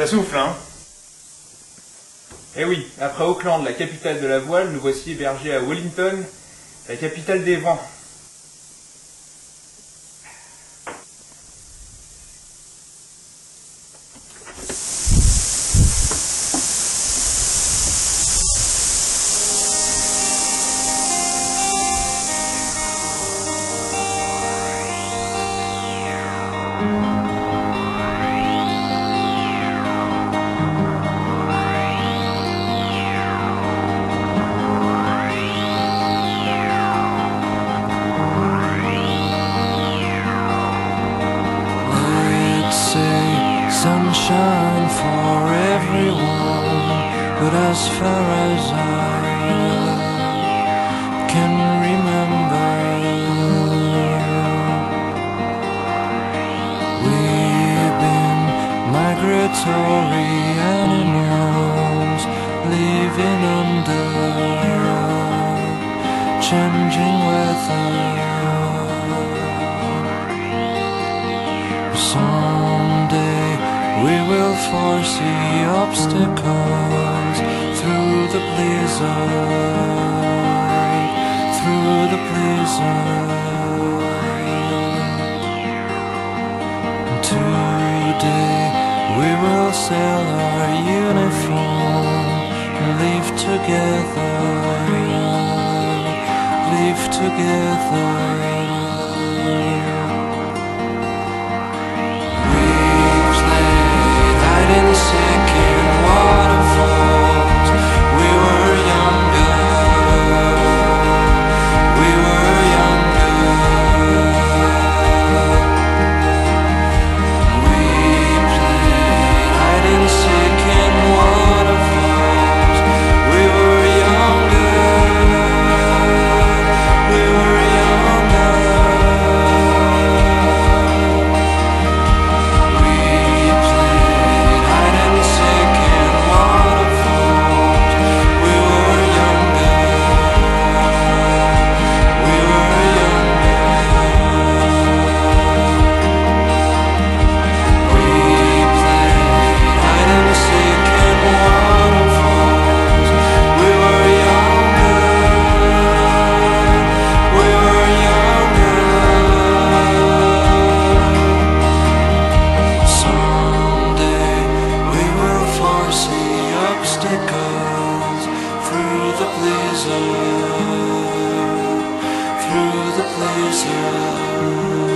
Ça souffle, hein Eh oui, après Auckland, la capitale de la voile, nous voici hébergés à Wellington, la capitale des vents. Sunshine for everyone, but as far as I can remember, we've been migratory animals living under changing weather. Foresee obstacles through the blizzard, through the blizzard. Today we will sell our uniform and live together, live together. Blizzard.